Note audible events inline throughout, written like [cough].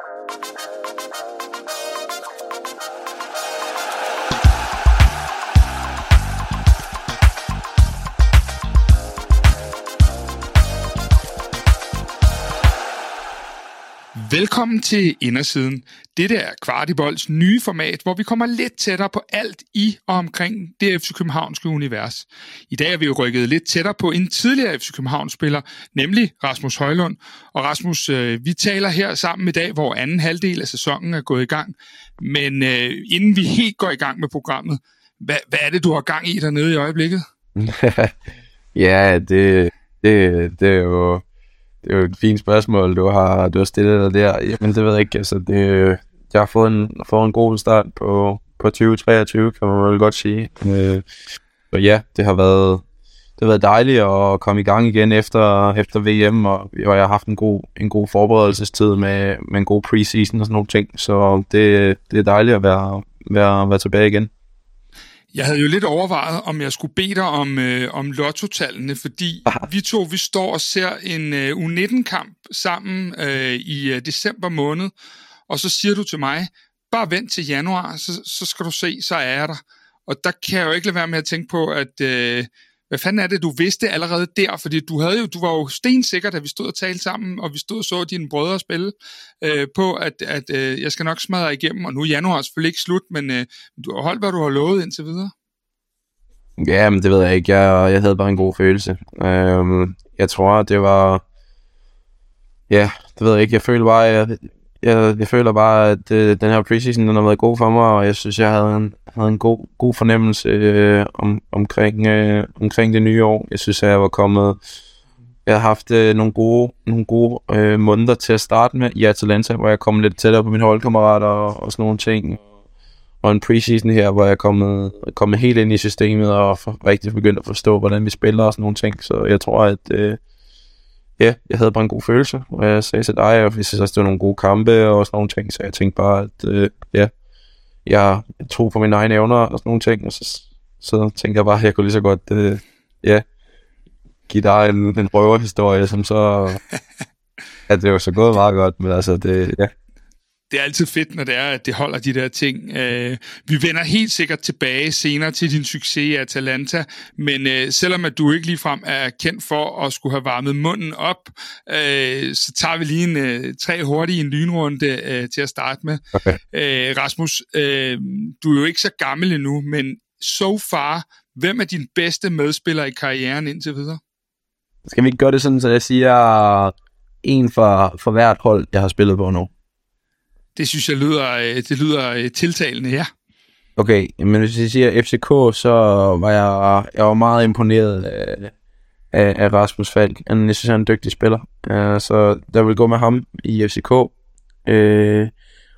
Thank you. Velkommen til Indersiden. Dette er Kvartibolds nye format, hvor vi kommer lidt tættere på alt i og omkring det FC Københavnske univers. I dag er vi jo rykket lidt tættere på en tidligere FC København-spiller, nemlig Rasmus Højlund. Og Rasmus, øh, vi taler her sammen i dag, hvor anden halvdel af sæsonen er gået i gang. Men øh, inden vi helt går i gang med programmet, hvad, hvad er det, du har gang i dernede i øjeblikket? [laughs] ja, det, det, det er jo det er jo et fint spørgsmål, du har, du har stillet dig der. Jamen, det ved jeg ikke. Altså, det, jeg har fået en, fået en god start på, på 2023, kan man vel godt sige. Øh, så ja, det har været, det har været dejligt at komme i gang igen efter, efter VM, og, og jeg har haft en god, en god forberedelsestid med, med en god preseason og sådan nogle ting. Så det, det er dejligt at være, være, være tilbage igen. Jeg havde jo lidt overvejet, om jeg skulle bede dig om, øh, om lottotallene, fordi Aha. vi to vi står og ser en øh, U19-kamp sammen øh, i øh, december måned, og så siger du til mig, bare vent til januar, så, så skal du se, så er jeg der. Og der kan jeg jo ikke lade være med at tænke på, at øh, hvad fanden er det, du vidste allerede der? Fordi du, havde jo, du var jo stensikker, da vi stod og talte sammen, og vi stod og så dine brødre spille, øh, på, at, at øh, jeg skal nok smadre igennem, og nu er januar selvfølgelig ikke slut, men øh, du har holdt, hvad du har lovet indtil videre. Ja, men det ved jeg ikke. Jeg, jeg havde bare en god følelse. Øh, jeg tror, det var... Ja, det ved jeg ikke. Jeg føler bare, jeg, jeg, jeg føler bare, at øh, den her preseason den har været god for mig, og jeg synes, jeg havde en, havde en god, god fornemmelse øh, om, omkring, øh, omkring det nye år. Jeg synes, at jeg var kommet... Jeg har haft øh, nogle gode, nogle gode øh, måneder til at starte med i Atalanta, hvor jeg kom lidt tættere på mine holdkammerater og, og sådan nogle ting. Og en preseason her, hvor jeg er kommet, kommet helt ind i systemet og for, rigtig begyndt at forstå, hvordan vi spiller og sådan nogle ting. Så jeg tror, at... Øh, ja, jeg havde bare en god følelse, og jeg sagde til dig, og jeg synes også, det var nogle gode kampe og sådan nogle ting, så jeg tænkte bare, at øh, ja, jeg tog på mine egne evner og sådan nogle ting, og så, så tænkte jeg bare, at jeg kunne lige så godt, øh, ja, give dig en, en røverhistorie, som så, [laughs] at det var så gået meget godt, men altså, det, ja, det er altid fedt, når det er, at det holder de der ting. Øh, vi vender helt sikkert tilbage senere til din succes i Atalanta, men øh, selvom at du ikke ligefrem er kendt for at skulle have varmet munden op, øh, så tager vi lige en øh, tre hurtige en lynrunde øh, til at starte med. Okay. Øh, Rasmus, øh, du er jo ikke så gammel endnu, men so far, hvem er din bedste medspiller i karrieren indtil videre? Skal vi ikke gøre det sådan, så jeg siger en for, for hvert hold, jeg har spillet på nu? Det synes jeg lyder, øh, det lyder øh, tiltalende, ja. Okay, men hvis jeg siger FCK, så var jeg, jeg var meget imponeret af, af, af Rasmus Falk. Jeg synes, han er en dygtig spiller. Uh, så der vil gå med ham i FCK. Uh,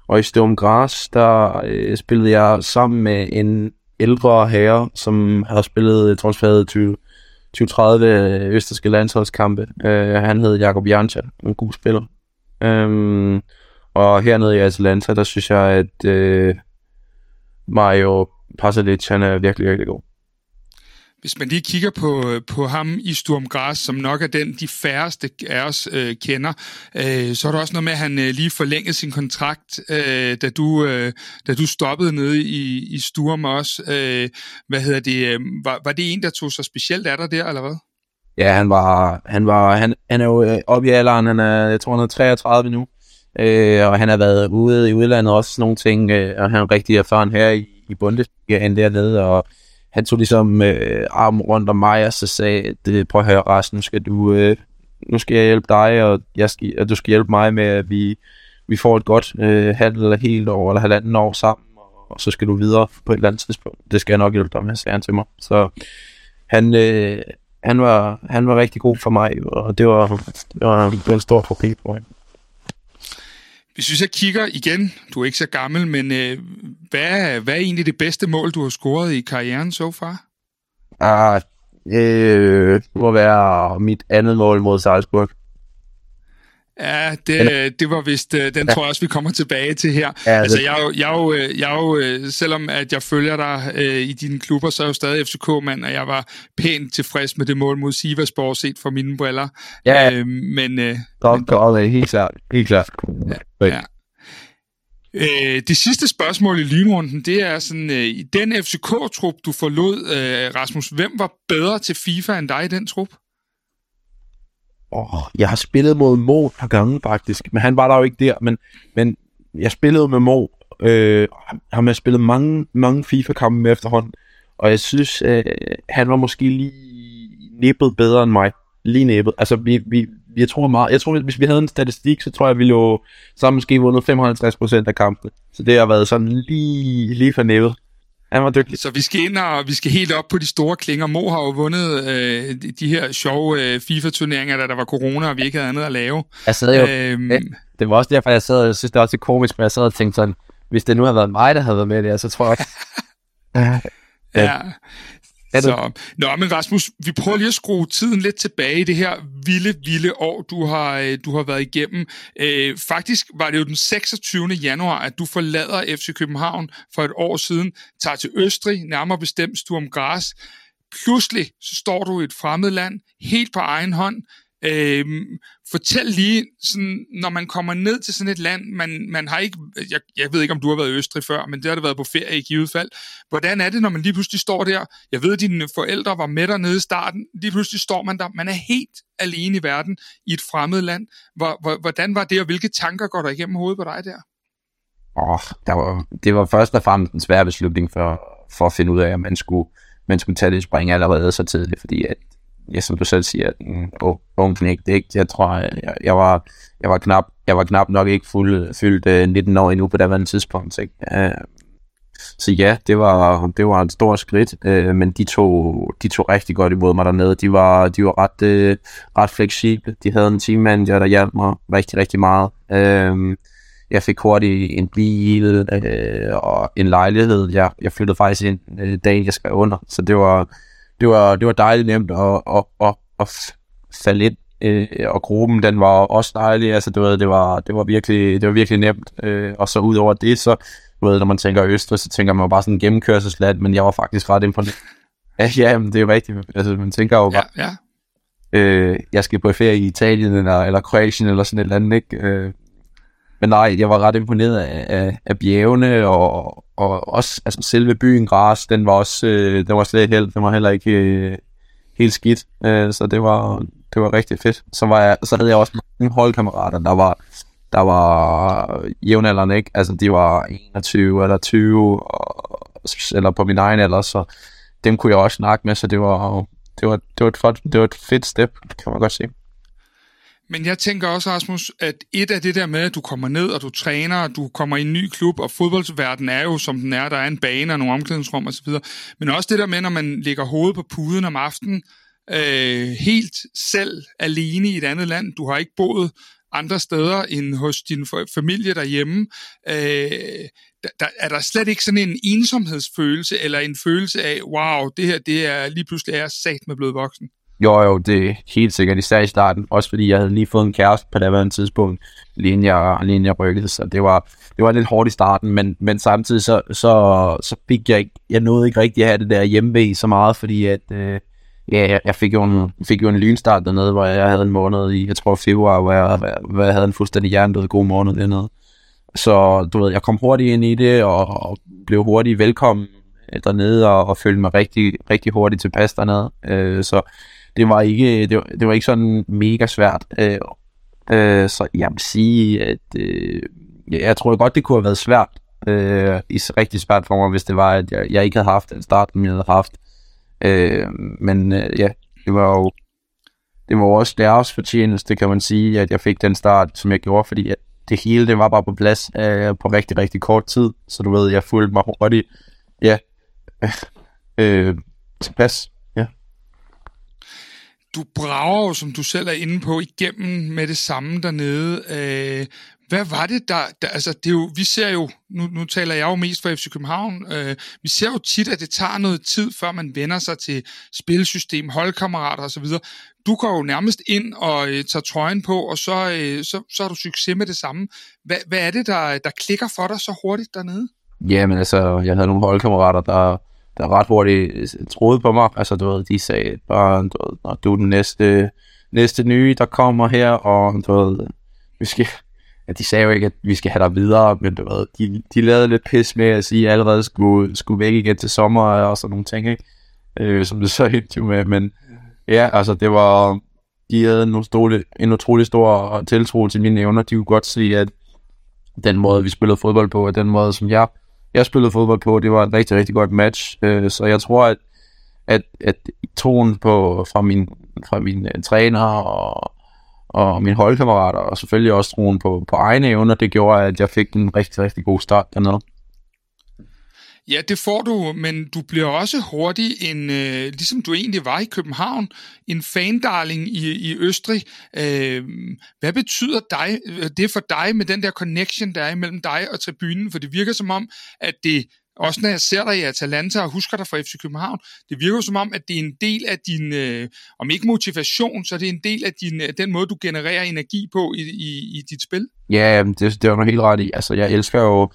og i Storm Gras, der uh, spillede jeg sammen med en ældre herre, som har spillet transferet 20, 2030 østerske landsholdskampe. Uh, han hed Jakob Jancha, en god spiller. Uh, og hernede i Atalanta, der synes jeg, at øh, Mario Pasalic, han er virkelig, virkelig god. Hvis man lige kigger på, på ham i Sturm Gras, som nok er den, de færreste af os øh, kender, øh, så er der også noget med, at han øh, lige forlængede sin kontrakt, øh, da, du, øh, da du stoppede nede i, i Sturm også. Øh, hvad hedder det? Øh, var, var det en, der tog sig specielt af dig der, eller hvad? Ja, han var, han var, han, han er jo øh, oppe i alderen, han er, jeg tror, han er 33 nu. Øh, og han har været ude i udlandet også sådan nogle ting, øh, og han er rigtig erfaren her i, i Bundesligaen dernede, og han tog ligesom øh, armen rundt om mig, og så sagde, at, prøv at høre, resten, skal du, øh, nu skal jeg hjælpe dig, og, jeg skal, og du skal hjælpe mig med, at vi, vi får et godt øh, halvt eller helt år, eller halvanden år sammen, og, og så skal du videre på et eller andet tidspunkt. Det skal jeg nok hjælpe dig med, sagde han til mig. Så han, øh, han, var, han var rigtig god for mig, og det var, det var, det var en stor profil for ham. Hvis vi så kigger igen, du er ikke så gammel, men øh, hvad, hvad er egentlig det bedste mål, du har scoret i karrieren så so far? Ah, øh, det må være mit andet mål mod Salzburg. Ja, det, det var vist, øh, den ja. tror jeg også, vi kommer tilbage til her. Ja, altså, jeg, jeg, jeg, øh, jeg, jeg, øh, selvom at jeg følger dig øh, i dine klubber, så er jeg jo stadig FCK-mand, og jeg var pænt tilfreds med det mål mod Sivasborg, set fra mine briller. Ja, øh, men... Øh, Godt, men, helt klart. Helt klart. Ja, ja. Øh, det sidste spørgsmål i lynrunden, det er sådan, øh, i den FCK-trup, du forlod, øh, Rasmus, hvem var bedre til FIFA end dig i den trup? Åh, jeg har spillet mod Mo par gange faktisk, men han var der jo ikke der, men, men jeg spillede med Mo, øh, han har spillet mange, mange FIFA-kampe med efterhånden, og jeg synes, øh, han var måske lige nippet bedre end mig. Lige nippet. Altså, vi, vi, jeg tror meget, jeg tror, hvis vi havde en statistik, så tror jeg, vi jo sammen måske vundet 55% af kampene. Så det har været sådan lige, lige for nippet. Han var dygtig. Så vi skal ind og vi skal helt op på de store klinger. Mo har jo vundet øh, de her sjove øh, FIFA-turneringer, da der var corona, og vi ikke havde andet at lave. Jeg sad jo, øhm, ja, det var også derfor, jeg sad og synes, det var også komisk, men jeg sad og tænkte sådan, hvis det nu havde været mig, der havde været med det, så tror jeg [laughs] ja. Så, nå, men Rasmus, vi prøver lige at skrue tiden lidt tilbage i det her vilde, vilde år, du har, øh, du har været igennem. Øh, faktisk var det jo den 26. januar, at du forlader FC København for et år siden, tager til Østrig, nærmere bestemt Sturm Graz. Pludselig så står du i et fremmed land, helt på egen hånd, Øhm, fortæl lige, sådan, når man kommer ned til sådan et land, man, man har ikke, jeg, jeg ved ikke, om du har været i Østrig før, men det har du været på ferie i givet fald. Hvordan er det, når man lige pludselig står der? Jeg ved, at dine forældre var med nede i starten. Lige pludselig står man der. Man er helt alene i verden i et fremmed land. Hvordan var det, og hvilke tanker går der igennem hovedet på dig der? Oh, der var, det var først og fremmest en svær beslutning for, for at finde ud af, at man skulle, man skulle tage det spring allerede så tidligt, fordi at ja, som du selv siger, en ung knægt, ikke? Jeg tror, jeg, jeg, var, jeg, var knap, jeg var knap nok ikke fuld, fyldt øh, 19 år endnu på det tidspunkt, ikke? Øh, så ja, det var, det var et stort skridt, øh, men de tog, de tog rigtig godt imod mig dernede. De var, de var ret, øh, ret fleksible. De havde en teammanager, der hjalp mig rigtig, rigtig meget. Øh, jeg fik hurtigt en bil øh, og en lejlighed. Jeg, jeg flyttede faktisk ind øh, dagen, jeg skrev under, så det var, det var, det var dejligt nemt at, at, at, at falde ind. Øh, og gruppen, den var også dejlig. Altså, du ved, det var, det var virkelig, det var virkelig nemt. Øh, og så ud over det, så du ved, når man tænker Østrig, så tænker man jo bare sådan en gennemkørselsland, men jeg var faktisk ret imponeret. Ja, [laughs] ja, men det er jo rigtigt. Altså, man tænker jo bare, ja, ja. Øh, jeg skal på ferie i Italien eller, eller Kroatien eller sådan et eller andet, ikke? Øh, men nej, jeg var ret imponeret af, af, af bjergene, og, og også altså selve byen Gras, den var også øh, den var slet helt, den var heller ikke øh, helt skidt, øh, så det var, det var rigtig fedt. Så, var jeg, så havde jeg også nogle holdkammerater, der var, der var jævnaldrende, ikke? Altså, de var 21 eller 20, og, eller på min egen alder, så dem kunne jeg også snakke med, så det var, det var, det var, et, det var et fedt step, kan man godt sige. Men jeg tænker også, Rasmus, at et af det der med, at du kommer ned, og du træner, og du kommer i en ny klub, og fodboldsverdenen er jo, som den er, der er en bane og nogle omklædningsrum osv., men også det der med, når man lægger hovedet på puden om aftenen, øh, helt selv alene i et andet land, du har ikke boet andre steder end hos din familie derhjemme, øh, der, er der slet ikke sådan en ensomhedsfølelse, eller en følelse af, wow, det her, det er lige pludselig er sat med blevet voksen? Jo, jo, det er helt sikkert, især i starten. Også fordi jeg havde lige fået en kæreste på det tidspunkt, lige inden jeg, lige inden jeg rykkede. Så det var, det var lidt hårdt i starten, men, men samtidig så, så, så fik jeg ikke, jeg nåede ikke rigtig at have det der hjemme så meget, fordi at, øh, ja, jeg fik jo, en, fik jo en lynstart dernede, hvor jeg havde en måned i, jeg tror februar, hvor jeg, hvor jeg havde en fuldstændig hjernedød god måned dernede. Så du ved, jeg kom hurtigt ind i det, og, og blev hurtigt velkommen øh, dernede, og, og følte mig rigtig, rigtig hurtigt tilpas dernede. Øh, så det var ikke, det var, det var ikke sådan mega svært. Øh, øh, så jeg vil sige, at øh, jeg tror godt, det kunne have været svært. Øh, rigtig svært for mig, hvis det var, at jeg, jeg ikke havde haft den start, som jeg havde haft. Øh, men øh, ja, det var jo det var også deres fortjeneste, kan man sige, at jeg fik den start, som jeg gjorde, fordi at det hele, det var bare på plads øh, på rigtig, rigtig kort tid. Så du ved, jeg fulgte mig hurtigt, ja, øh, tilpas du brager jo, som du selv er inde på, igennem med det samme dernede. Øh, hvad var det der, der altså det er jo, vi ser jo, nu, nu taler jeg jo mest for FC København, øh, vi ser jo tit, at det tager noget tid, før man vender sig til spilsystem, holdkammerater osv. Du går jo nærmest ind og øh, tager trøjen på, og så, øh, så, så har du succes med det samme. Hvad, hvad er det, der, der klikker for dig så hurtigt dernede? Jamen altså, jeg havde nogle holdkammerater, der der ret hurtigt øh, troede på mig. Altså, du ved, de sagde bare, du ved, når du er den næste, næste nye, der kommer her, og du ved, vi skal, ja, de sagde jo ikke, at vi skal have dig videre, men du ved, de, de lavede lidt pis med at sige, at allerede skulle, skulle væk igen til sommer og sådan nogle ting, ikke? Øh, som det så [laughs] endte jo med, men ja, altså det var, de havde en utrolig, en utrolig stor tiltro til mine evner, de kunne godt se, at den måde, vi spillede fodbold på, og den måde, som jeg, jeg spillede fodbold på, det var et rigtig, rigtig godt match, øh, så jeg tror, at, at, at troen på, fra min, fra min øh, træner og og mine holdkammerater, og selvfølgelig også troen på, på egne evner, det gjorde, at jeg fik en rigtig, rigtig god start dernede. Ja, det får du, men du bliver også hurtigt en, øh, ligesom du egentlig var i København, en fandarling i, i Østrig. Øh, hvad betyder dig, øh, det for dig med den der connection, der er imellem dig og tribunen? For det virker som om, at det også når jeg ser dig i Atalanta og husker dig fra FC København, det virker som om, at det er en del af din, øh, om ikke motivation, så det er en del af din, øh, den måde, du genererer energi på i, i, i dit spil. Ja, det, det var du helt ret i. Altså, jeg elsker jo,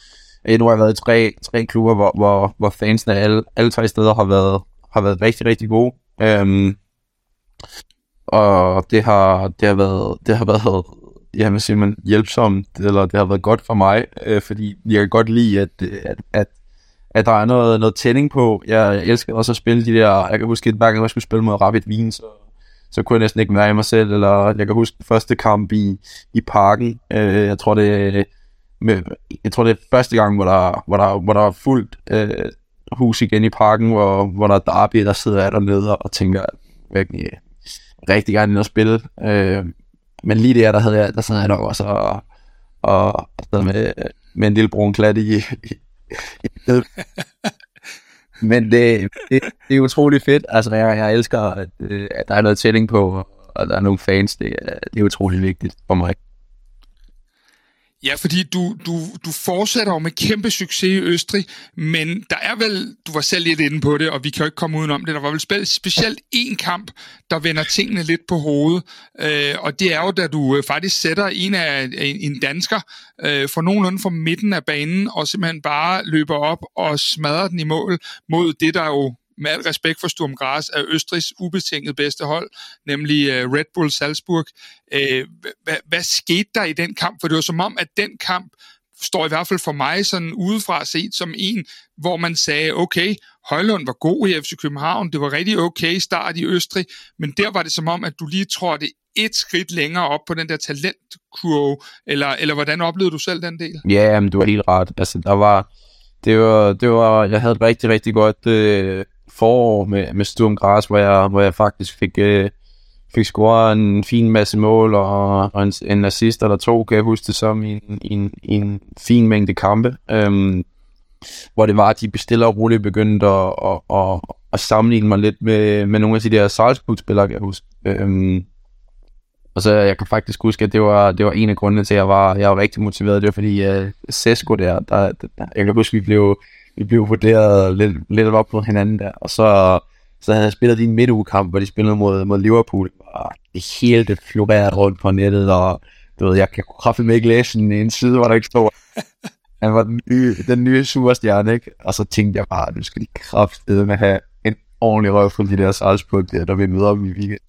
Øh, nu har jeg været i tre, tre klubber, hvor, hvor, hvor fansene alle, alle tre steder har været, har været rigtig, rigtig gode. Øhm, og det har, det har været, det har været jamen, simpelthen hjælpsomt, eller det har været godt for mig, øh, fordi jeg kan godt lide, at, at, at at der er noget, noget tænding på. Jeg, jeg elsker også at spille de der, jeg kan huske, at hver gang jeg skulle spille mod Rapid Wien, så, så kunne jeg næsten ikke være i mig selv, eller jeg kan huske første kamp i, i parken, øh, jeg tror det med, jeg tror det er første gang, hvor der, hvor der, hvor der er fuldt øh, hus igen i parken, hvor, hvor der er Derby, der sidder jeg dernede og tænker, virkelig rigtig gerne ind og spille. Øh, men lige der, der, havde jeg, der sad jeg nok også og, og, og med, med en lille brun klat i, i, [laughs] Men det, det, det er utrolig fedt. Altså, jeg, jeg elsker, at, øh, at der er noget tælling på, og der er nogle fans. Det, det er utrolig vigtigt for mig. Ja, fordi du, du, du fortsætter jo med kæmpe succes i Østrig, men der er vel, du var selv lidt inde på det, og vi kan jo ikke komme udenom det, der var vel specielt en kamp, der vender tingene lidt på hovedet, øh, og det er jo, da du øh, faktisk sætter en af en, en dansker øh, for nogenlunde fra midten af banen, og simpelthen bare løber op og smadrer den i mål mod det, der jo med al respekt for Sturm Graz, er Østrigs ubetinget bedste hold, nemlig øh, Red Bull Salzburg. Øh, hvad, hvad skete der i den kamp? For det var som om, at den kamp står i hvert fald for mig sådan udefra set som en, hvor man sagde, okay, Højlund var god i FC København, det var rigtig okay start i Østrig, men der var det som om, at du lige trådte et skridt længere op på den der talentkurve, eller, eller hvordan oplevede du selv den del? Ja, men du har helt ret. Altså, der var, det var, det var, jeg havde et rigtig, rigtig godt øh, forår med, med Sturm Gras, hvor jeg, hvor jeg faktisk fik, øh, fik scoret en fin masse mål og, og en, en assist eller to, kan jeg huske det som, i en, i en, i en fin mængde kampe. Øhm, hvor det var, at de bestiller og roligt begyndte at, at, at, at sammenligne mig lidt med, med nogle af de der Salzburg-spillere, kan jeg huske. Øhm, og så jeg kan faktisk huske, at det var, det var en af grundene til, at jeg var, jeg var rigtig motiveret. Det var fordi øh, uh, Sesko der, der, der, jeg kan huske, at vi blev, vi blev vurderet lidt, lidt op mod hinanden der, og så, så havde jeg spillet din midtugekamp, hvor de spillede mod, mod Liverpool, og det hele det florerede rundt på nettet, og du ved, jeg kan kraftigt ikke læse en, en side, hvor der ikke stod, han var den nye, den nye superstjerne, ikke? Og så tænkte jeg bare, nu skal de kraftede med have en ordentlig røv fra de der Salzburg der, der vi møder dem i weekend.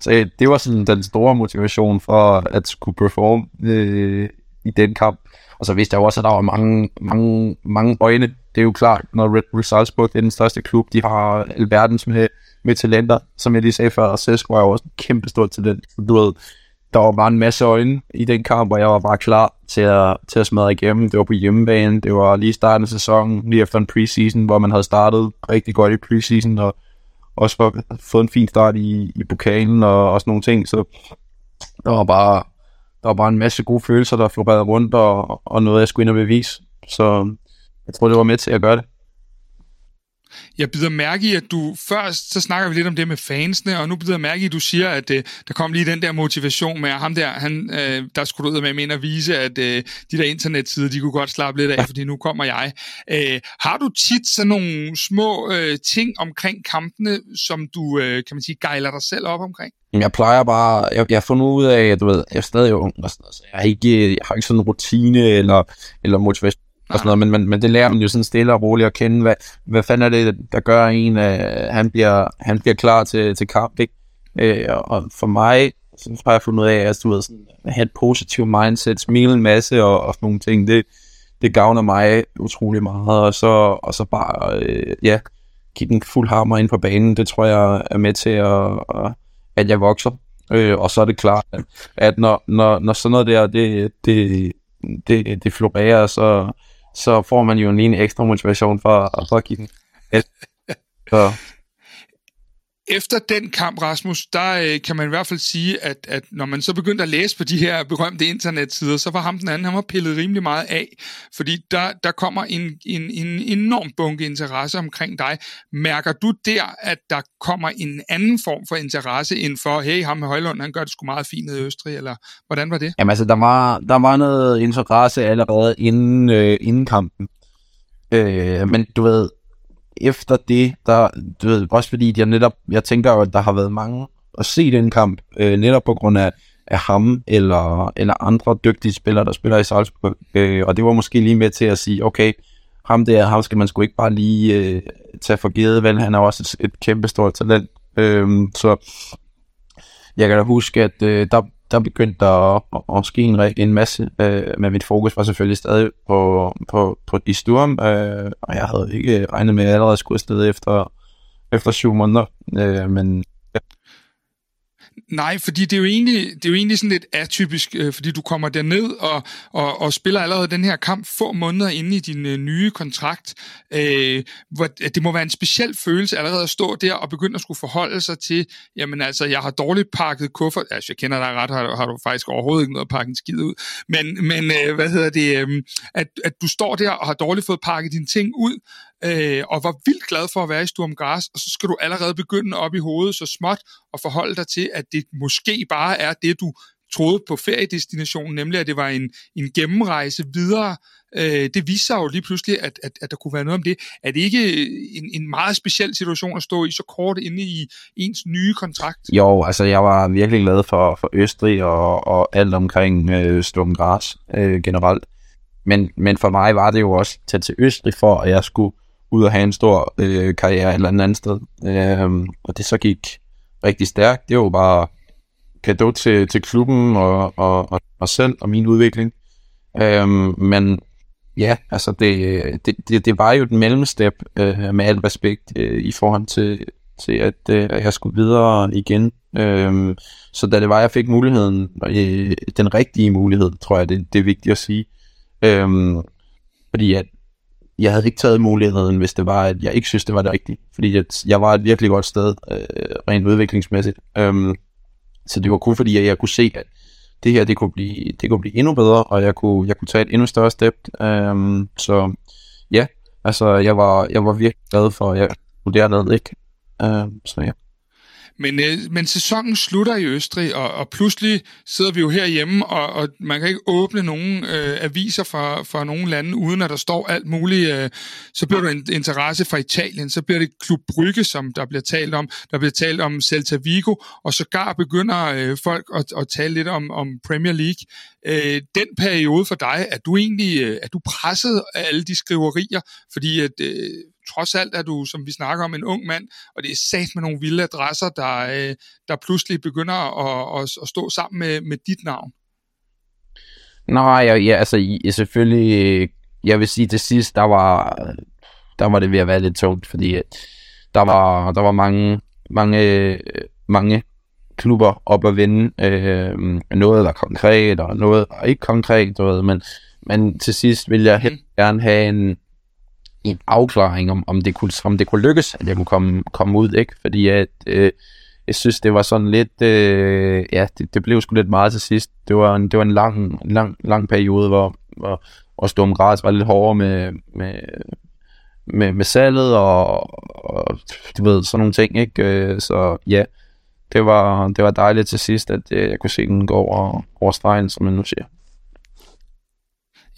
Så det var sådan den store motivation for at skulle performe øh, i den kamp. Og så vidste jeg også, at der var mange, mange, mange øjne. Det er jo klart, når Red Bull Salzburg er den største klub, de har alverdens med, med talenter. Som jeg lige sagde før, og Cesco er jo også en kæmpe stor talent. Du ved, der var bare en masse øjne i den kamp, og jeg var bare klar til at, til at smadre igennem. Det var på hjemmebane, det var lige starten af sæsonen, lige efter en preseason, hvor man havde startet rigtig godt i preseason, og også fået en fin start i, i pokalen og, og sådan nogle ting. Så der var bare der var bare en masse gode følelser, der florerede rundt, og, og noget, jeg skulle ind og bevise. Så jeg tror, det var med til at gøre det. Jeg bider mærke i, at du først, så snakker vi lidt om det med fansene, og nu bider jeg mærke i, at du siger, at uh, der kom lige den der motivation med, at ham der, han, uh, der skulle du ud med, med at vise, at uh, de der internetsider, de kunne godt slappe lidt af, fordi nu kommer jeg. Uh, har du tit sådan nogle små uh, ting omkring kampene, som du, uh, kan man sige, gejler dig selv op omkring? Jeg plejer bare, jeg, jeg har fundet ud af, at du ved, jeg er stadig ung, og sådan, så jeg har ikke, jeg har ikke sådan en rutine eller, eller motivation og sådan noget, men, men, men det lærer man jo sådan stille og roligt at kende, hvad, hvad fanden er det, der gør en, at han, bliver, han bliver klar til, til kamp, ikke? Øh, og for mig, så har jeg fundet ud af, at altså, du ved, sådan, at have et positivt mindset, smile en masse og, og sådan nogle ting, det, det gavner mig utrolig meget, og så, og så bare, øh, ja, give den fuld hammer ind på banen, det tror jeg er med til, at, at jeg vokser. Øh, og så er det klart, at når, når, når sådan noget der, det, det, det, det florerer, så, så får man jo en lige ekstra motivation for, for at give den. [laughs] Så, efter den kamp, Rasmus, der øh, kan man i hvert fald sige, at, at når man så begyndte at læse på de her berømte internetsider, så var ham den anden, han var pillet rimelig meget af, fordi der, der kommer en, en, en enorm bunke interesse omkring dig. Mærker du der, at der kommer en anden form for interesse end for, hey, ham med Højlund, han gør det sgu meget fint i Østrig, eller hvordan var det? Jamen altså, der var, der var noget interesse allerede inden, øh, inden kampen. Øh, men du ved, efter det, der, du ved, også fordi jeg netop, jeg tænker jo, at der har været mange at se den kamp, øh, netop på grund af, af ham eller, eller andre dygtige spillere, der spiller i Salzburg. Øh, og det var måske lige med til at sige, okay, ham der, ham skal man sgu ikke bare lige øh, tage for givet, vel? Han er også et, et kæmpe stort talent. Øh, så jeg kan da huske, at øh, der, der begyndte der at, at, ske en, en masse, øh, men mit fokus var selvfølgelig stadig på, på, på de Sturm, øh, og jeg havde ikke regnet med, at jeg allerede skulle afsted efter, efter syv måneder, øh, men Nej, fordi det er jo egentlig, det er jo egentlig sådan lidt atypisk, øh, fordi du kommer derned og, og, og spiller allerede den her kamp få måneder inde i din øh, nye kontrakt. Øh, hvor, det må være en speciel følelse allerede at stå der og begynde at skulle forholde sig til, jamen altså, jeg har dårligt pakket kuffert. Altså, jeg kender dig ret, har, har du faktisk overhovedet ikke noget at pakke en skid ud. Men, men øh, hvad hedder det, øh, at, at du står der og har dårligt fået pakket dine ting ud, øh, og var vildt glad for at være i Sturm Gras, og så skal du allerede begynde op i hovedet så småt og forholde dig til, at det måske bare er det, du troede på feriedestinationen, nemlig at det var en, en gennemrejse videre. Øh, det viser jo lige pludselig, at, at, at der kunne være noget om det. Er det ikke en, en meget speciel situation at stå i så kort inde i ens nye kontrakt? Jo, altså jeg var virkelig glad for, for Østrig og, og alt omkring øh, Sturm Gras øh, generelt. Men, men for mig var det jo også at tage til Østrig for, at jeg skulle ud og have en stor øh, karriere et eller andet sted. Øh, og det så gik rigtig stærkt. Det var bare kado til, til klubben og, og, og mig selv og min udvikling. Øh, men ja, altså det, det, det, det var jo et mellemstep øh, med al respekt øh, i forhold til, til at øh, jeg skulle videre igen. Øh, så da det var, jeg fik muligheden, øh, den rigtige mulighed, tror jeg, det, det er vigtigt at sige. Øh, fordi at jeg havde ikke taget muligheden, hvis det var, at jeg ikke synes, det var det rigtige. Fordi jeg, jeg var et virkelig godt sted, øh, rent udviklingsmæssigt. Øhm, så det var kun fordi, at jeg kunne se, at det her, det kunne blive, det kunne blive endnu bedre, og jeg kunne, jeg kunne tage et endnu større step. Øhm, så ja, altså, jeg var, jeg var virkelig glad for, at jeg kunne dernede, ikke? Øhm, så ja. Men, øh, men sæsonen slutter i Østrig, og, og pludselig sidder vi jo herhjemme, og, og man kan ikke åbne nogen øh, aviser fra, fra nogle lande, uden at der står alt muligt. Øh, så bliver der en interesse fra Italien, så bliver det Klub Brygge, som der bliver talt om. Der bliver talt om Celta Vigo, og sågar begynder øh, folk at, at tale lidt om, om Premier League. Øh, den periode for dig, er du egentlig øh, er du presset af alle de skriverier? Fordi at... Øh, trods alt er du, som vi snakker om, en ung mand, og det er sat med nogle vilde adresser, der, øh, der pludselig begynder at, at, at stå sammen med, med dit navn. Nej, ja, ja, altså ja, selvfølgelig, jeg vil sige til sidst, der var, der var det ved at være lidt tungt, fordi der var, der var mange, mange, mange klubber op at vinde. Øh, noget var konkret, og noget var ikke konkret, du ved, men, men til sidst vil jeg helt mm. gerne have en, en afklaring, om, om, det kunne, om det kunne lykkes, at jeg kunne komme, komme ud, ikke? Fordi at, øh, jeg synes, det var sådan lidt, øh, ja, det, det blev sgu lidt meget til sidst. Det var en, det var en lang, lang, lang periode, hvor, hvor, hvor Storm Græs var lidt hårdere med, med, med, med salget og, og, du ved, sådan nogle ting, ikke? Øh, så ja, det var, det var dejligt til sidst, at øh, jeg kunne se den gå over, over stregen, som man nu siger.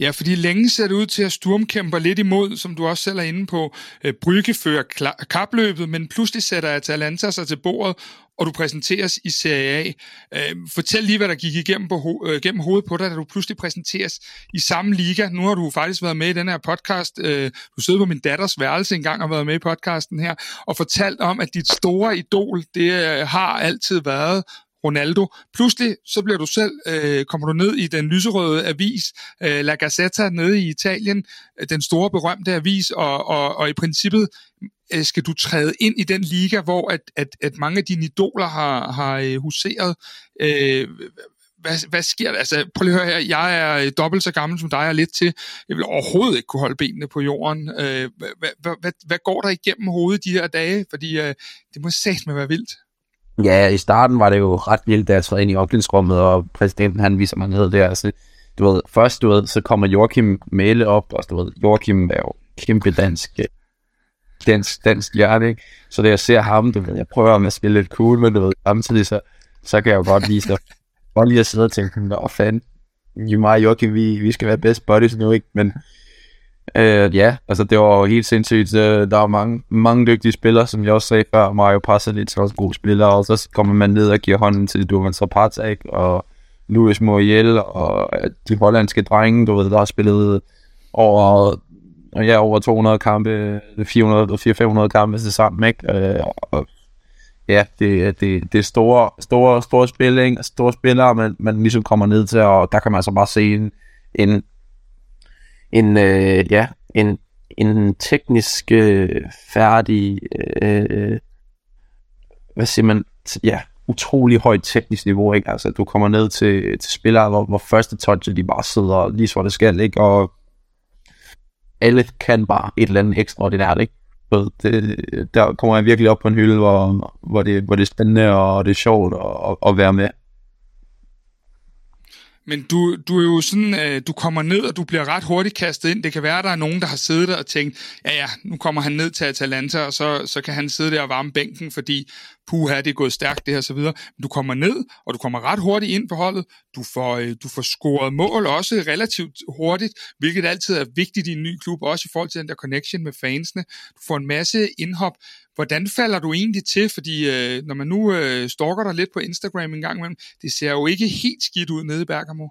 Ja, fordi længe ser det ud til, at Sturmkæmper lidt imod, som du også selv er inde på. Øh, Brygge fører kapløbet, men pludselig sætter Atalanta sig til bordet, og du præsenteres i Serie A. Øh, fortæl lige, hvad der gik igennem på ho- øh, gennem hovedet på dig, da du pludselig præsenteres i samme liga. Nu har du faktisk været med i den her podcast. Øh, du sidder på min datters værelse engang og været med i podcasten her, og fortalt om, at dit store idol, det øh, har altid været Ronaldo. Pludselig så bliver du selv, øh, kommer du ned i den lyserøde avis, øh, La Gazzetta nede i Italien, øh, den store berømte avis, og, og, og i princippet øh, skal du træde ind i den liga, hvor at, at, at mange af dine idoler har, har øh, huseret. Øh, hvad, hvad sker der? Altså, prøv lige at høre her. Jeg er øh, dobbelt så gammel som dig og lidt til. Jeg vil overhovedet ikke kunne holde benene på jorden. Øh, hvad, hvad, hvad, hvad går der igennem hovedet de her dage? Fordi øh, det må satme være vildt. Ja, i starten var det jo ret vildt, da jeg trådte ind i omklædningsrummet, og præsidenten han viser mig ned der. Så, du ved, først du ved, så kommer Joachim Mæle op, og du ved, Joachim er jo kæmpe dansk, øh, dansk, dansk hjerte, ikke? Så da jeg ser ham, du ved, jeg prøver at spille lidt cool, men du ved, samtidig så, så kan jeg jo godt vise dig, [laughs] godt lige at sidde og tænke, nå fanden, mig og Joachim, vi, vi skal være best buddies nu, ikke? Men øh, ja, altså det var helt sindssygt. Der var mange, mange dygtige spillere, som jeg også sagde før. Mario Pasalic er også god spiller, og så kommer man ned og giver hånden til Duvan Zapatak og Luis Muriel og øh, de hollandske drenge, du ved, der har spillet over ja, over 200 kampe, øh, 400-500 kampe til sammen, ikke? Øh, og ja, det, øh, det, det er store, store, store spil, ikke? store spillere, man, man ligesom kommer ned til, og der kan man altså bare se en, en, en øh, ja, en, en teknisk øh, færdig, øh, hvad siger man, ja, utrolig højt teknisk niveau, ikke? Altså, du kommer ned til, til spillere, hvor, hvor første touch, de bare sidder lige så det skal, ikke? Og alle kan bare et eller andet ekstraordinært, ikke? Så det, der kommer jeg virkelig op på en hylde, hvor, hvor, det, hvor det er spændende og det er sjovt at, at være med. Men du, du er jo sådan, øh, du kommer ned, og du bliver ret hurtigt kastet ind. Det kan være, at der er nogen, der har siddet der og tænkt, ja ja, nu kommer han ned til Atalanta, og så, så kan han sidde der og varme bænken, fordi puha, det er gået stærkt det her, så videre. Men du kommer ned, og du kommer ret hurtigt ind på holdet. Du får, øh, du får scoret mål også relativt hurtigt, hvilket altid er vigtigt i en ny klub, også i forhold til den der connection med fansene. Du får en masse indhop. Hvordan falder du egentlig til? Fordi øh, når man nu øh, stalker dig lidt på Instagram en gang imellem, det ser jo ikke helt skidt ud nede i Bergamo.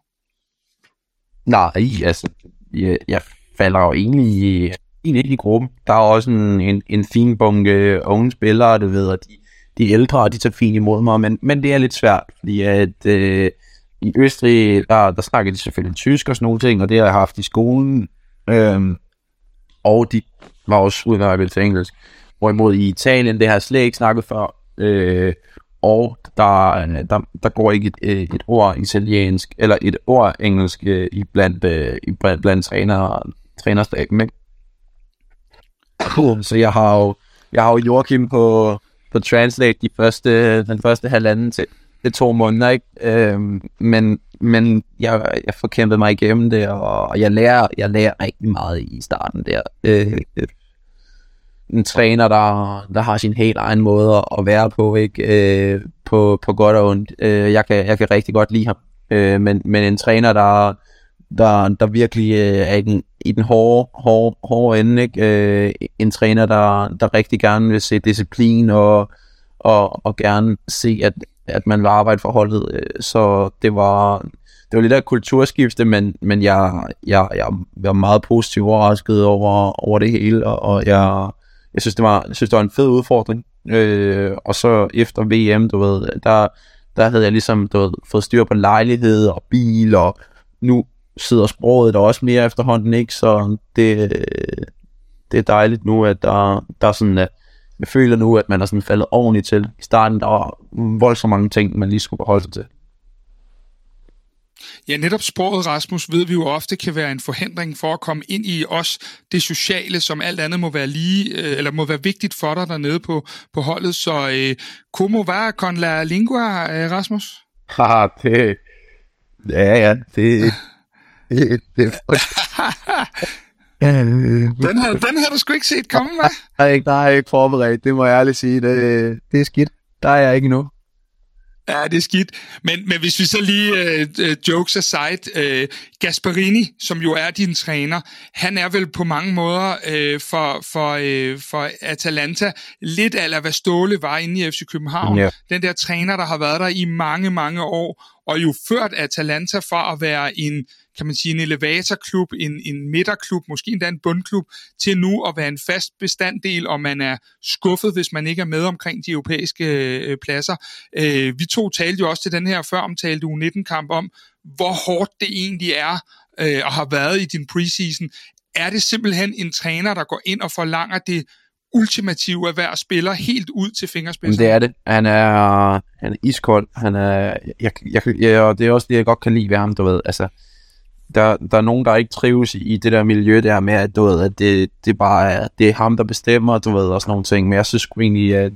Nej, altså, jeg, jeg falder jo egentlig, egentlig ikke i gruppen. Der er også en, en, en fin bunke unge spillere, du ved, og de, de ældre, de tager fint imod mig, men, men det er lidt svært, fordi at øh, i Østrig, der, der snakker de selvfølgelig tysk og sådan nogle ting, og det har jeg haft i skolen, øh, og de var også udmærket til engelsk. Hvorimod i Italien, det har jeg slet ikke snakket før, øh, og der, der, der går ikke et, et ord italiensk, eller et ord engelsk øh, i blandt, øh, i blandt, blandt træner, trænerstaben, ikke? Så jeg har jo, jeg har jo Joachim på, på Translate de første, den første halvanden til, til to måneder, ikke? Øhm, men men jeg, jeg får kæmpet mig igennem det, og jeg lærer, jeg lærer rigtig meget i starten der. Øh, en træner, der, der har sin helt egen måde at være på, ikke? Øh, på, på godt og ondt. Øh, jeg, kan, jeg kan rigtig godt lide ham. Øh, men, men en træner, der, der, der virkelig øh, er i den, i den hårde, hårde, hårde ende. Ikke? Øh, en træner, der, der rigtig gerne vil se disciplin og, og, og gerne se, at, at man vil arbejde for holdet. Øh, så det var, det var lidt af kulturskifte, men, men jeg, jeg, jeg var meget positivt overrasket over, over det hele, og, og jeg, jeg synes, det var, jeg synes, det var en fed udfordring. Øh, og så efter VM, du ved, der, der havde jeg ligesom du ved, fået styr på lejlighed og bil, og nu sidder sproget der også mere efterhånden, ikke? Så det, det er dejligt nu, at der, der er sådan, at jeg føler nu, at man er sådan faldet ordentligt til. I starten, der var voldsomt mange ting, man lige skulle holde sig til. Ja, netop sproget, Rasmus, ved vi jo ofte kan være en forhindring for at komme ind i os, det sociale, som alt andet må være lige, øh, eller må være vigtigt for dig dernede på, på holdet. Så øh, como va con la lingua, øh, Rasmus? [laughs] Haha, det... Ja, ja, det... [laughs] det, det den, her, den her du sgu ikke set komme, med. Der er ikke, der er ikke forberedt, det må jeg ærligt sige. Det, det er skidt. Der er jeg ikke endnu. Ja, det er skidt. Men, men hvis vi så lige uh, jokes aside, uh, Gasparini, som jo er din træner, han er vel på mange måder uh, for, for, uh, for Atalanta lidt af hvad Ståle var inde i FC København. Yeah. Den der træner, der har været der i mange, mange år, og jo ført Atalanta fra at være en kan man sige, en elevatorklub, en, en midterklub, måske endda en bundklub, til nu at være en fast bestanddel, og man er skuffet, hvis man ikke er med omkring de europæiske øh, pladser. Øh, vi to talte jo også til den her før omtalte U19-kamp om, hvor hårdt det egentlig er, øh, og har været i din preseason. Er det simpelthen en træner, der går ind og forlanger det ultimative af hver spiller helt ud til fingerspidsen? Det er det. Han er, han er iskold. Han er, jeg, jeg, jeg, og det er også det, jeg godt kan lide ved ham, du ved. Altså, der, der er nogen, der ikke trives i det der miljø der med, at, du ved, at det, det bare er, det er ham, der bestemmer, du ved, og sådan nogle ting. Men jeg synes egentlig, at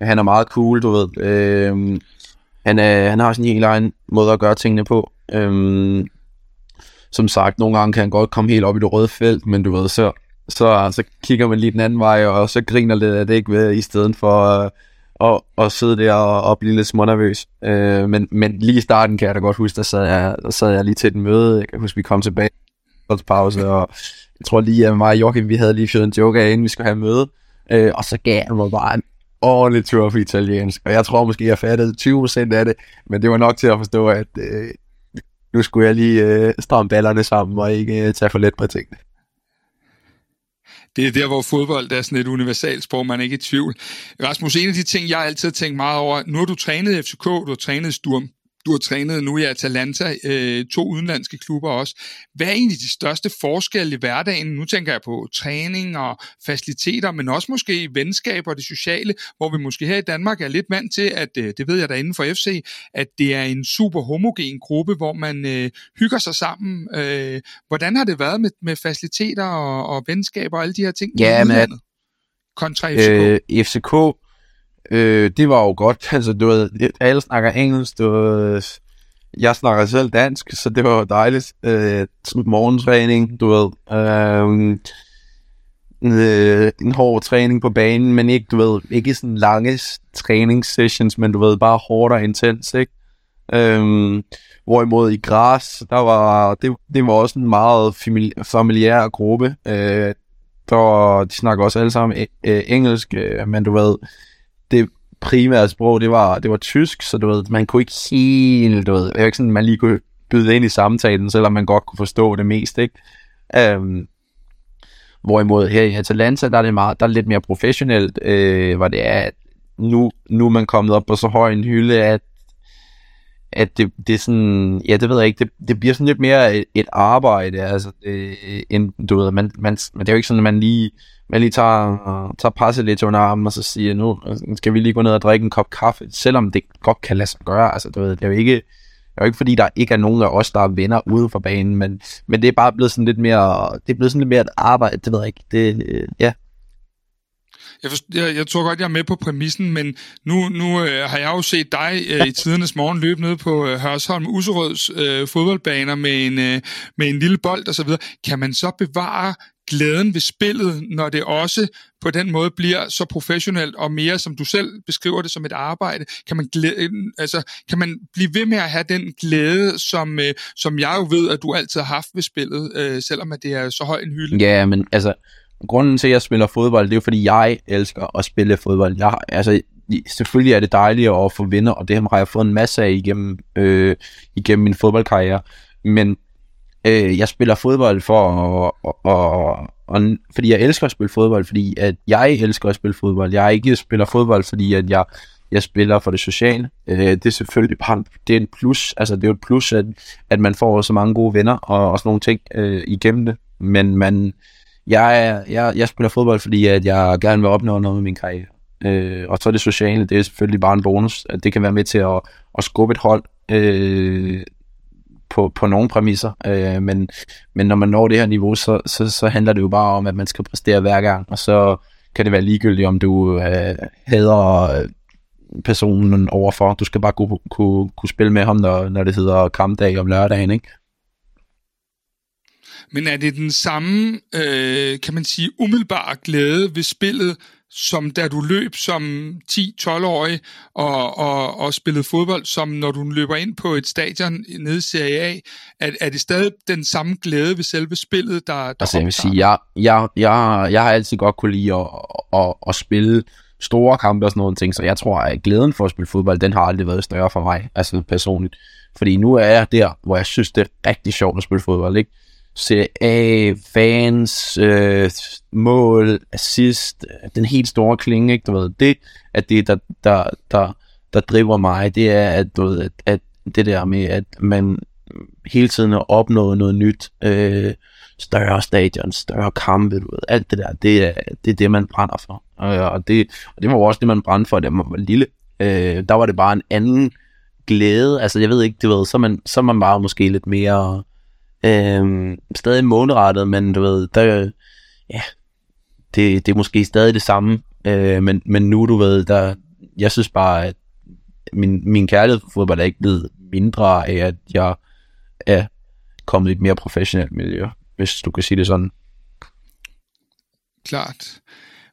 han er meget cool, du ved. Øhm, han, er, han har sin helt egen måde at gøre tingene på. Øhm, som sagt, nogle gange kan han godt komme helt op i det røde felt, men du ved, så, så, så kigger man lige den anden vej, og så griner lidt af det ikke ved, i stedet for Øh, og, og sidde der og, og blive lidt smånervøs. Øh, men, men lige i starten kan jeg da godt huske, der sad jeg, der sad jeg lige til et møde. Jeg kan huske, vi kom tilbage pause, og jeg tror lige, at mig og Joachim, vi havde lige fyret en joke af, inden vi skulle have møde. Øh, og så gav han mig bare en ordentlig tur for italiensk. Og jeg tror måske, jeg fattede 20% af det, men det var nok til at forstå, at øh, nu skulle jeg lige øh, stramme ballerne sammen og ikke øh, tage for let på tingene det er der, hvor fodbold er sådan et universalt sprog, man er ikke i tvivl. Rasmus, en af de ting, jeg altid har tænkt meget over, nu har du trænet FCK, du har trænet Sturm, du har trænet nu i Atalanta, øh, to udenlandske klubber også. Hvad er egentlig de største forskelle i hverdagen? Nu tænker jeg på træning og faciliteter, men også måske venskaber og det sociale, hvor vi måske her i Danmark er lidt vant til, at øh, det ved jeg da inden for FC, at det er en super homogen gruppe, hvor man øh, hygger sig sammen. Øh, hvordan har det været med, med faciliteter og, og venskaber og alle de her ting? Ja, men kontra FCK? Øh, FCK Øh, det var jo godt. [laughs] Altså, du ved, alle snakker engelsk, du ved, jeg snakker selv dansk, så det var jo dejligt. Øh, morgentræning, du ved. Øh, øh, en hård træning på banen, men ikke, du ved, ikke sådan lange træningssessions, men du ved, bare hårdt og intens, ikke? Øhm, hvorimod i græs, der var, det, det var også en meget familiær gruppe. Øh, der, de snakker også alle sammen øh, engelsk, øh, men du ved, det primære sprog, det var, det var tysk, så du ved, man kunne ikke helt, du ved, det var ikke sådan, man lige kunne byde ind i samtalen, selvom man godt kunne forstå det mest, ikke? Øhm, hvorimod her i Atalanta, der er det, meget, der er lidt mere professionelt, øh, hvor det er, at nu, nu er man kommet op på så høj en hylde, at at det, det er sådan, ja, det ved jeg ikke, det, det bliver sådan lidt mere et, et arbejde, altså, øh, end, du ved, man, man, det er jo ikke sådan, at man lige, man lige tager, tager presset lidt under armen, og så siger, nu skal vi lige gå ned og drikke en kop kaffe, selvom det godt kan lade sig gøre, altså, du ved, det er jo ikke, det er jo ikke fordi, der ikke er nogen af os, der er venner ude for banen, men, men det er bare blevet sådan lidt mere, det er blevet sådan lidt mere et arbejde, det ved jeg ikke, det, ja, jeg, forst- jeg, jeg tror godt, jeg er med på præmissen, men nu, nu øh, har jeg jo set dig øh, i tidernes morgen løbe ned på øh, Hørsholm Userøds øh, fodboldbaner med en, øh, med en lille bold og så videre. Kan man så bevare glæden ved spillet, når det også på den måde bliver så professionelt og mere, som du selv beskriver det som et arbejde? Kan man, glæde, altså, kan man blive ved med at have den glæde, som, øh, som jeg jo ved, at du altid har haft ved spillet, øh, selvom at det er så høj en hylde? Ja, men altså, grunden til, at jeg spiller fodbold, det er jo, fordi jeg elsker at spille fodbold. Jeg, altså, selvfølgelig er det dejligt at få vinder, og det har jeg fået en masse af igennem, øh, igennem min fodboldkarriere. Men øh, jeg spiller fodbold for og, og, og, og, fordi jeg elsker at spille fodbold, fordi at jeg elsker at spille fodbold. Jeg ikke spiller fodbold, fordi at jeg, jeg spiller for det sociale. Øh, det er selvfølgelig bare det er en plus. Altså det er jo et plus, at, at man får så mange gode venner og, og sådan nogle ting øh, igennem det. Men man, jeg, jeg, jeg spiller fodbold, fordi at jeg gerne vil opnå noget med min karriere. Øh, og så er det sociale, det er selvfølgelig bare en bonus. At det kan være med til at, at skubbe et hold øh, på, på nogle præmisser. Øh, men, men når man når det her niveau, så, så, så handler det jo bare om, at man skal præstere hver gang. Og så kan det være ligegyldigt, om du øh, hader øh, personen overfor. Du skal bare kunne, kunne, kunne spille med ham, når, når det hedder kampdag om lørdagen, ikke? Men er det den samme, øh, kan man sige, umiddelbare glæde ved spillet, som da du løb som 10-12-årig og, og, og spillede fodbold, som når du løber ind på et stadion nede i Serie A? Er, er det stadig den samme glæde ved selve spillet, der, der Altså jeg vil sige, jeg, jeg, jeg, jeg har altid godt kunne lide at, at, at, at spille store kampe og sådan nogle ting, så jeg tror, at glæden for at spille fodbold, den har aldrig været større for mig, altså personligt. Fordi nu er jeg der, hvor jeg synes, det er rigtig sjovt at spille fodbold, ikke? Serie A, fans, øh, mål, assist, den helt store klinge, ikke? Du ved, det er det, der, der, der, der driver mig, det er, at, du ved, at, at det der med, at man hele tiden har opnået noget nyt, øh, større stadion, større kampe, du ved, alt det der, det er det, er det man brænder for. Og det, og det var også det, man brændte for, da man var lille. Øh, der var det bare en anden glæde, altså jeg ved ikke, du ved, så man, så man bare måske lidt mere, øh, stadig målrettet, men du ved, der, ja, det, det er måske stadig det samme, øh, men, men nu, du ved, der, jeg synes bare, at min, min kærlighed for fodbold er ikke blevet mindre af, at jeg er kommet i et mere professionelt miljø, hvis du kan sige det sådan. Klart.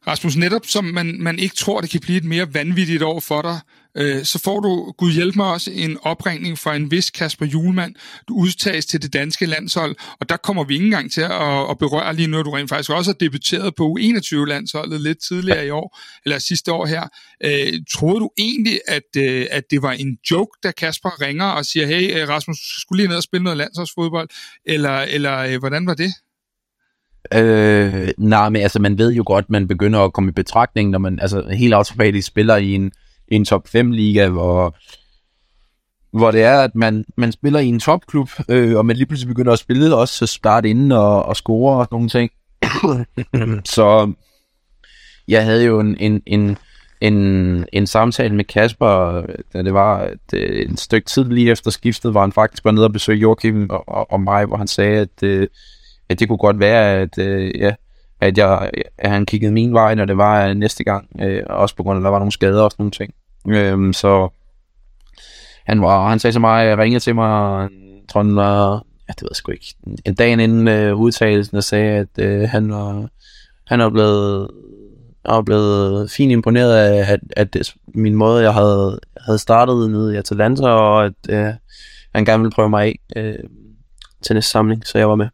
Rasmus, netop som man, man ikke tror, det kan blive et mere vanvittigt år for dig, øh, så får du, Gud hjælp mig også, en opringning fra en vis Kasper Julemand. Du udtages til det danske landshold, og der kommer vi ikke engang til at, at berøre lige nu, du rent faktisk også har debuteret på U21-landsholdet lidt tidligere i år, eller sidste år her. Øh, troede du egentlig, at, øh, at det var en joke, da Kasper ringer og siger, hey øh, Rasmus, du skulle lige ned og spille noget landsholdsfodbold, eller, eller øh, hvordan var det? Øh, nej, men altså, man ved jo godt, man begynder at komme i betragtning, når man altså, helt automatisk spiller i en, en top 5 liga, hvor, hvor det er, at man, man spiller i en topklub, øh, og man lige pludselig begynder at spille også, så starte inden og, og score og nogle ting. [coughs] så jeg havde jo en, en, en, en, en samtale med Kasper, da det var et, et stykke tid lige efter skiftet, hvor han faktisk var nede og besøgte Joachim og, og, og mig, hvor han sagde, at, øh, at det kunne godt være, at, øh, ja, at, jeg, at han kiggede min vej, når det var øh, næste gang, øh, også på grund af, at der var nogle skader og sådan nogle ting. Øh, så han, var, han sagde til mig, jeg ringede til mig, jeg tror han var, ja, det ved jeg sgu ikke, en dag inden øh, udtalelsen, og sagde, at øh, han var, han var blevet, var blevet fint imponeret af, at, at min måde, jeg havde, havde startet nede i Atalanta, og at øh, han gerne ville prøve mig af øh, til næste samling, så jeg var med.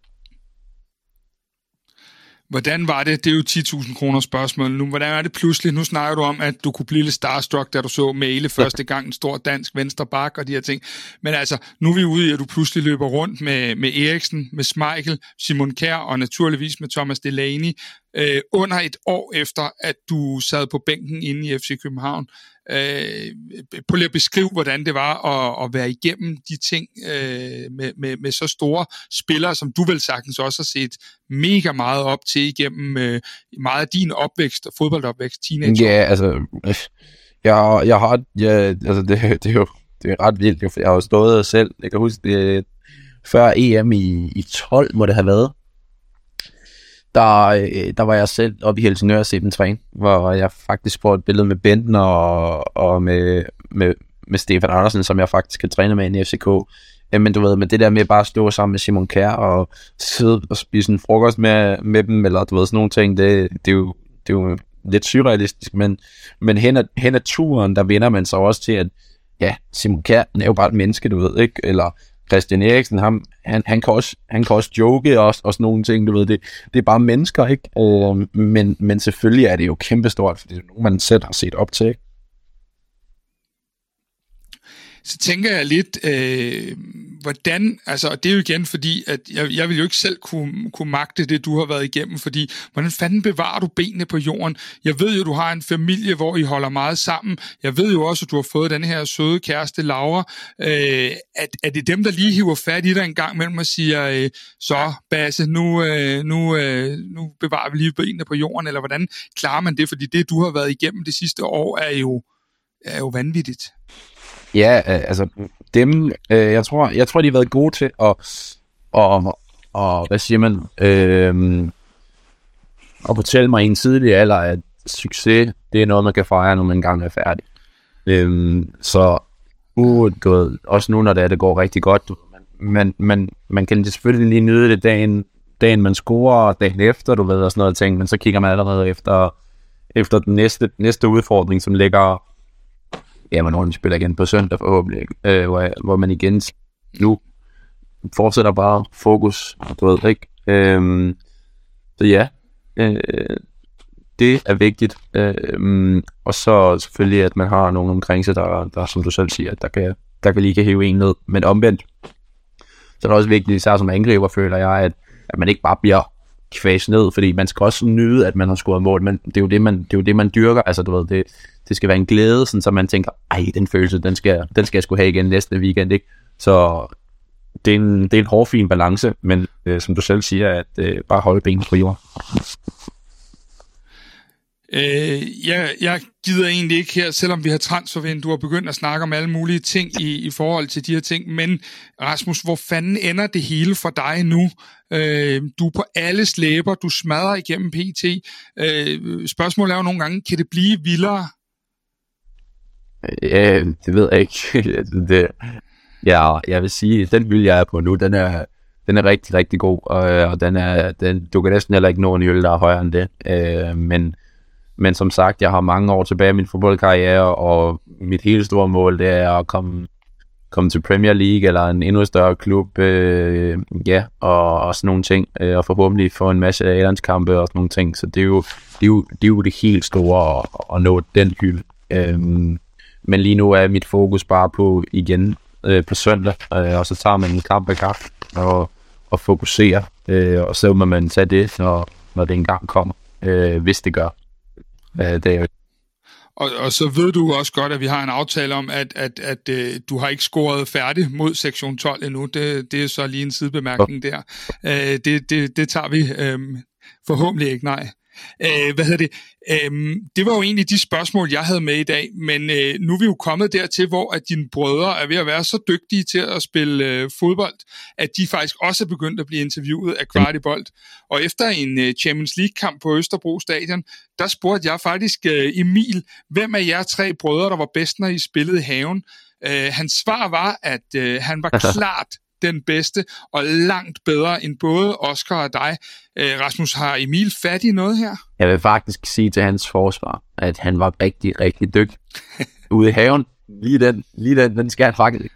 Hvordan var det? Det er jo 10.000 kroner spørgsmål nu. Hvordan er det pludselig? Nu snakker du om, at du kunne blive lidt starstruck, da du så Male første gang, en stor dansk venstre bak og de her ting. Men altså, nu er vi ude i, at du pludselig løber rundt med, med Eriksen, med Smeichel, Simon Kær og naturligvis med Thomas Delaney øh, under et år efter, at du sad på bænken inde i FC København. Øh, prøv lige at beskrive, hvordan det var at, at være igennem de ting øh, med, med, med så store spillere, som du vel sagtens også har set mega meget op til igennem øh, meget af din opvækst, og fodboldopvækst, teenager. Ja, altså, jeg, jeg har, ja, altså det, det er jo det er ret vildt, for jeg har jo stået selv, jeg kan huske, det, før EM i, i 12 må det have været, der, øh, der var jeg selv oppe i Helsingør og se dem træne, hvor jeg faktisk får et billede med Benten og, og med, med, med Stefan Andersen, som jeg faktisk kan træne med i FCK. Øh, men du ved, med det der med bare at stå sammen med Simon Kjær og sidde og spise en frokost med, med dem, eller du ved, sådan nogle ting, det, det, er, jo, det er jo lidt surrealistisk, men, men hen, ad, hen ad turen, der vender man sig også til, at ja, Simon Kjær er jo bare et menneske, du ved, ikke? Eller Christian Eriksen, ham, han, han, kan også, han kan også joke og, og sådan nogle ting, du ved, det, det er bare mennesker, ikke? Øh, men, men selvfølgelig er det jo kæmpestort, for det er nogen, man selv har set op til, ikke? så tænker jeg lidt, øh, hvordan, altså det er jo igen fordi, at jeg, jeg vil jo ikke selv kunne, kunne magte det, du har været igennem, fordi hvordan fanden bevarer du benene på jorden? Jeg ved jo, du har en familie, hvor I holder meget sammen. Jeg ved jo også, at du har fået den her søde kæreste, Laura. Øh, at, er det dem, der lige hiver fat i dig en gang mellem og siger, øh, så Basse, nu, øh, nu, øh, nu bevarer vi lige benene på jorden, eller hvordan klarer man det? Fordi det, du har været igennem det sidste år, er jo, er jo vanvittigt. Ja, øh, altså dem, øh, jeg, tror, jeg tror, de har været gode til at, og, og hvad siger man, øh, at fortælle mig i en tidlig alder, at succes, det er noget, man kan fejre, når man engang er færdig. Øh, så uh, du ved, også nu, når det, er, det går rigtig godt, du, man, man, man kan selvfølgelig lige nyde det dagen, dagen man scorer, og dagen efter, du ved, og sådan noget ting, men så kigger man allerede efter, efter den næste, næste udfordring, som ligger ja, hvornår de spiller igen på søndag forhåbentlig, øh, hvor, hvor man igen nu fortsætter bare fokus, du ved ikke. Øh, så ja, øh, det er vigtigt. Øh, og så selvfølgelig, at man har nogen omkring sig, der, der som du selv siger, der kan, der kan lige kan hive en ned. Men omvendt, så er det også vigtigt, især som angriber, føler jeg, at, at man ikke bare bliver kvæs ned, fordi man skal også nyde, at man har scoret mål, men det er jo det, man, det, er jo det, man dyrker, altså du ved, det, det skal være en glæde, sådan, så man tænker, ej, den følelse, den skal, den skal jeg skulle have igen næste weekend, ikke? Så det er en, det er en hård, fin balance, men øh, som du selv siger, at øh, bare holde benene på jorden. Øh, jeg, jeg gider egentlig ikke her, selvom vi har transfervinduer begyndt at snakke om alle mulige ting i, i forhold til de her ting, men Rasmus, hvor fanden ender det hele for dig nu? Øh, du er på alle slæber, du smadrer igennem PT. Øh, spørgsmålet er jo nogle gange, kan det blive vildere? Øh, ja, det ved jeg ikke. [laughs] det, ja, jeg vil sige, den vil jeg er på nu, den er, den er rigtig, rigtig god, og, og den er, den, du kan næsten heller ikke nå en øl, der er højere end det. Øh, men men som sagt, jeg har mange år tilbage i min fodboldkarriere, og mit helt store mål, det er at komme, komme til Premier League eller en endnu større klub, øh, ja, og, og sådan nogle ting, øh, og forhåbentlig få en masse A-landskampe og sådan nogle ting, så det er jo det, er jo, det, er jo det helt store at, at nå den hylde. Øh, men lige nu er mit fokus bare på igen øh, på søndag, øh, og så tager man en kamp af kamp og, og fokuserer, øh, og så må man tage det, når, når det engang kommer, øh, hvis det gør. Øh, det er jo og, og så ved du også godt, at vi har en aftale om, at, at, at, at uh, du har ikke scoret færdig mod sektion 12 endnu. Det, det er så lige en sidebemærkning der. Uh, det, det, det tager vi um, forhåbentlig ikke, nej. Øh, hvad hedder det? Øh, det var jo egentlig de spørgsmål, jeg havde med i dag, men øh, nu er vi jo kommet dertil, hvor at dine brødre er ved at være så dygtige til at spille øh, fodbold, at de faktisk også er begyndt at blive interviewet af Kvartibold. Og efter en øh, Champions League-kamp på Østerbro Stadion, der spurgte jeg faktisk øh, Emil, hvem af jer tre brødre, der var bedst, når I spillede i haven? Øh, hans svar var, at øh, han var [laughs] klart den bedste, og langt bedre end både Oscar og dig. Øh, Rasmus, har Emil fat i noget her? Jeg vil faktisk sige til hans forsvar, at han var rigtig, rigtig dygtig ude i haven. Lige den, lige den, den skal han faktisk.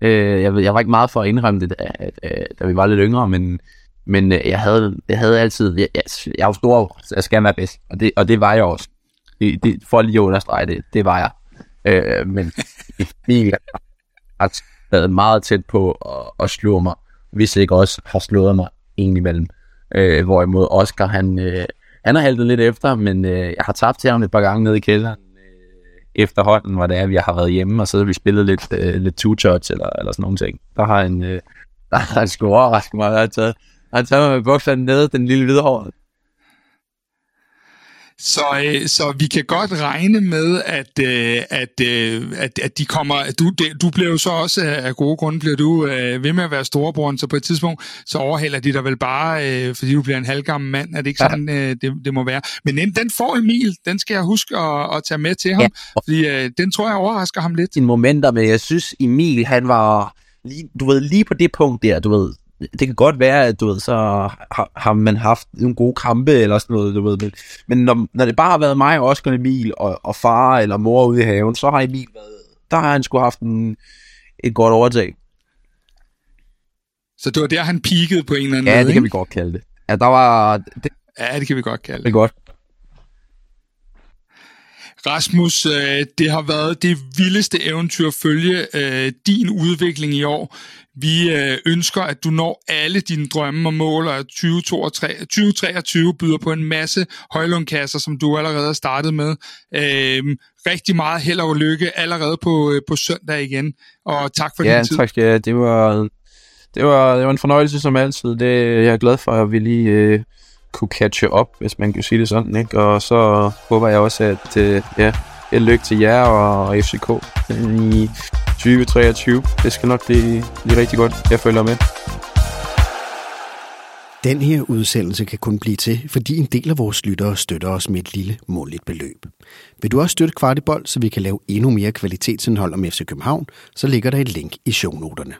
Øh, jeg, jeg var ikke meget for at indrømme det, da, øh, da vi var lidt yngre, men, men øh, jeg, havde, jeg havde altid, jeg, jeg, jeg var stor, så jeg skal være bedst, og det, og det var jeg også. Det, det, for lige at understrege det, det var jeg. Øh, men [laughs] Emil at været meget tæt på at, at slå mig, hvis ikke også har slået mig imellem. Øh, hvorimod Oscar, han, øh, han har haltet lidt efter, men øh, jeg har tabt til ham et par gange nede i kælderen øh, efterhånden, hvor det er, vi har været hjemme, og så har vi spillet lidt, øh, lidt two-touch eller, eller sådan nogle ting. Der har han, øh, [laughs] der har han sgu overrasket mig, der har taget, han taget mig med bukserne nede, den lille hvidhårede. Så, øh, så vi kan godt regne med, at, øh, at, øh, at, at de kommer... Du, du bliver jo så også af gode grunde bliver du øh, ved med at være storebroren, så på et tidspunkt så overhaler de dig vel bare, øh, fordi du bliver en halvgammel mand. Er det ikke sådan, øh, det, det må være? Men den, den får Emil, den skal jeg huske at, at tage med til ham, ja. fordi øh, den tror jeg overrasker ham lidt. Din momenter, men jeg synes Emil, han var... Lige, du ved, lige på det punkt der, du ved, det kan godt være, at du ved, så har, har man haft nogle gode kampe eller sådan noget, du ved. Men, men når, når det bare har været mig, Oscar Emil og, og far eller mor ude i haven, så har Emil været, der har han sgu haft en, et godt overtag. Så det var der, han peakede på en eller anden ja, måde, Ja, det kan vi godt kalde det. Ja, der var... Det, ja, det kan vi godt kalde det. Det er godt. Rasmus, øh, det har været det vildeste eventyr at følge øh, din udvikling i år. Vi øh, ønsker, at du når alle dine drømme og mål, og 2023, 2023 byder på en masse højlundkasser, som du allerede har startet med. Øh, rigtig meget held og lykke allerede på, øh, på søndag igen, og tak for ja, din tid. Ja, tak skal jeg. Det var, det, var, det var en fornøjelse som altid. Det, jeg er glad for, at vi lige øh, kunne catche op, hvis man kan sige det sådan. Ikke? Og så håber jeg også, at øh, ja, held lykke til jer og, FCK i 2023. Det skal nok blive, blive rigtig godt. Jeg følger med. Den her udsendelse kan kun blive til, fordi en del af vores lyttere støtter os med et lille måligt beløb. Vil du også støtte Kvartibold, så vi kan lave endnu mere kvalitetsindhold om FC København, så ligger der et link i shownoterne.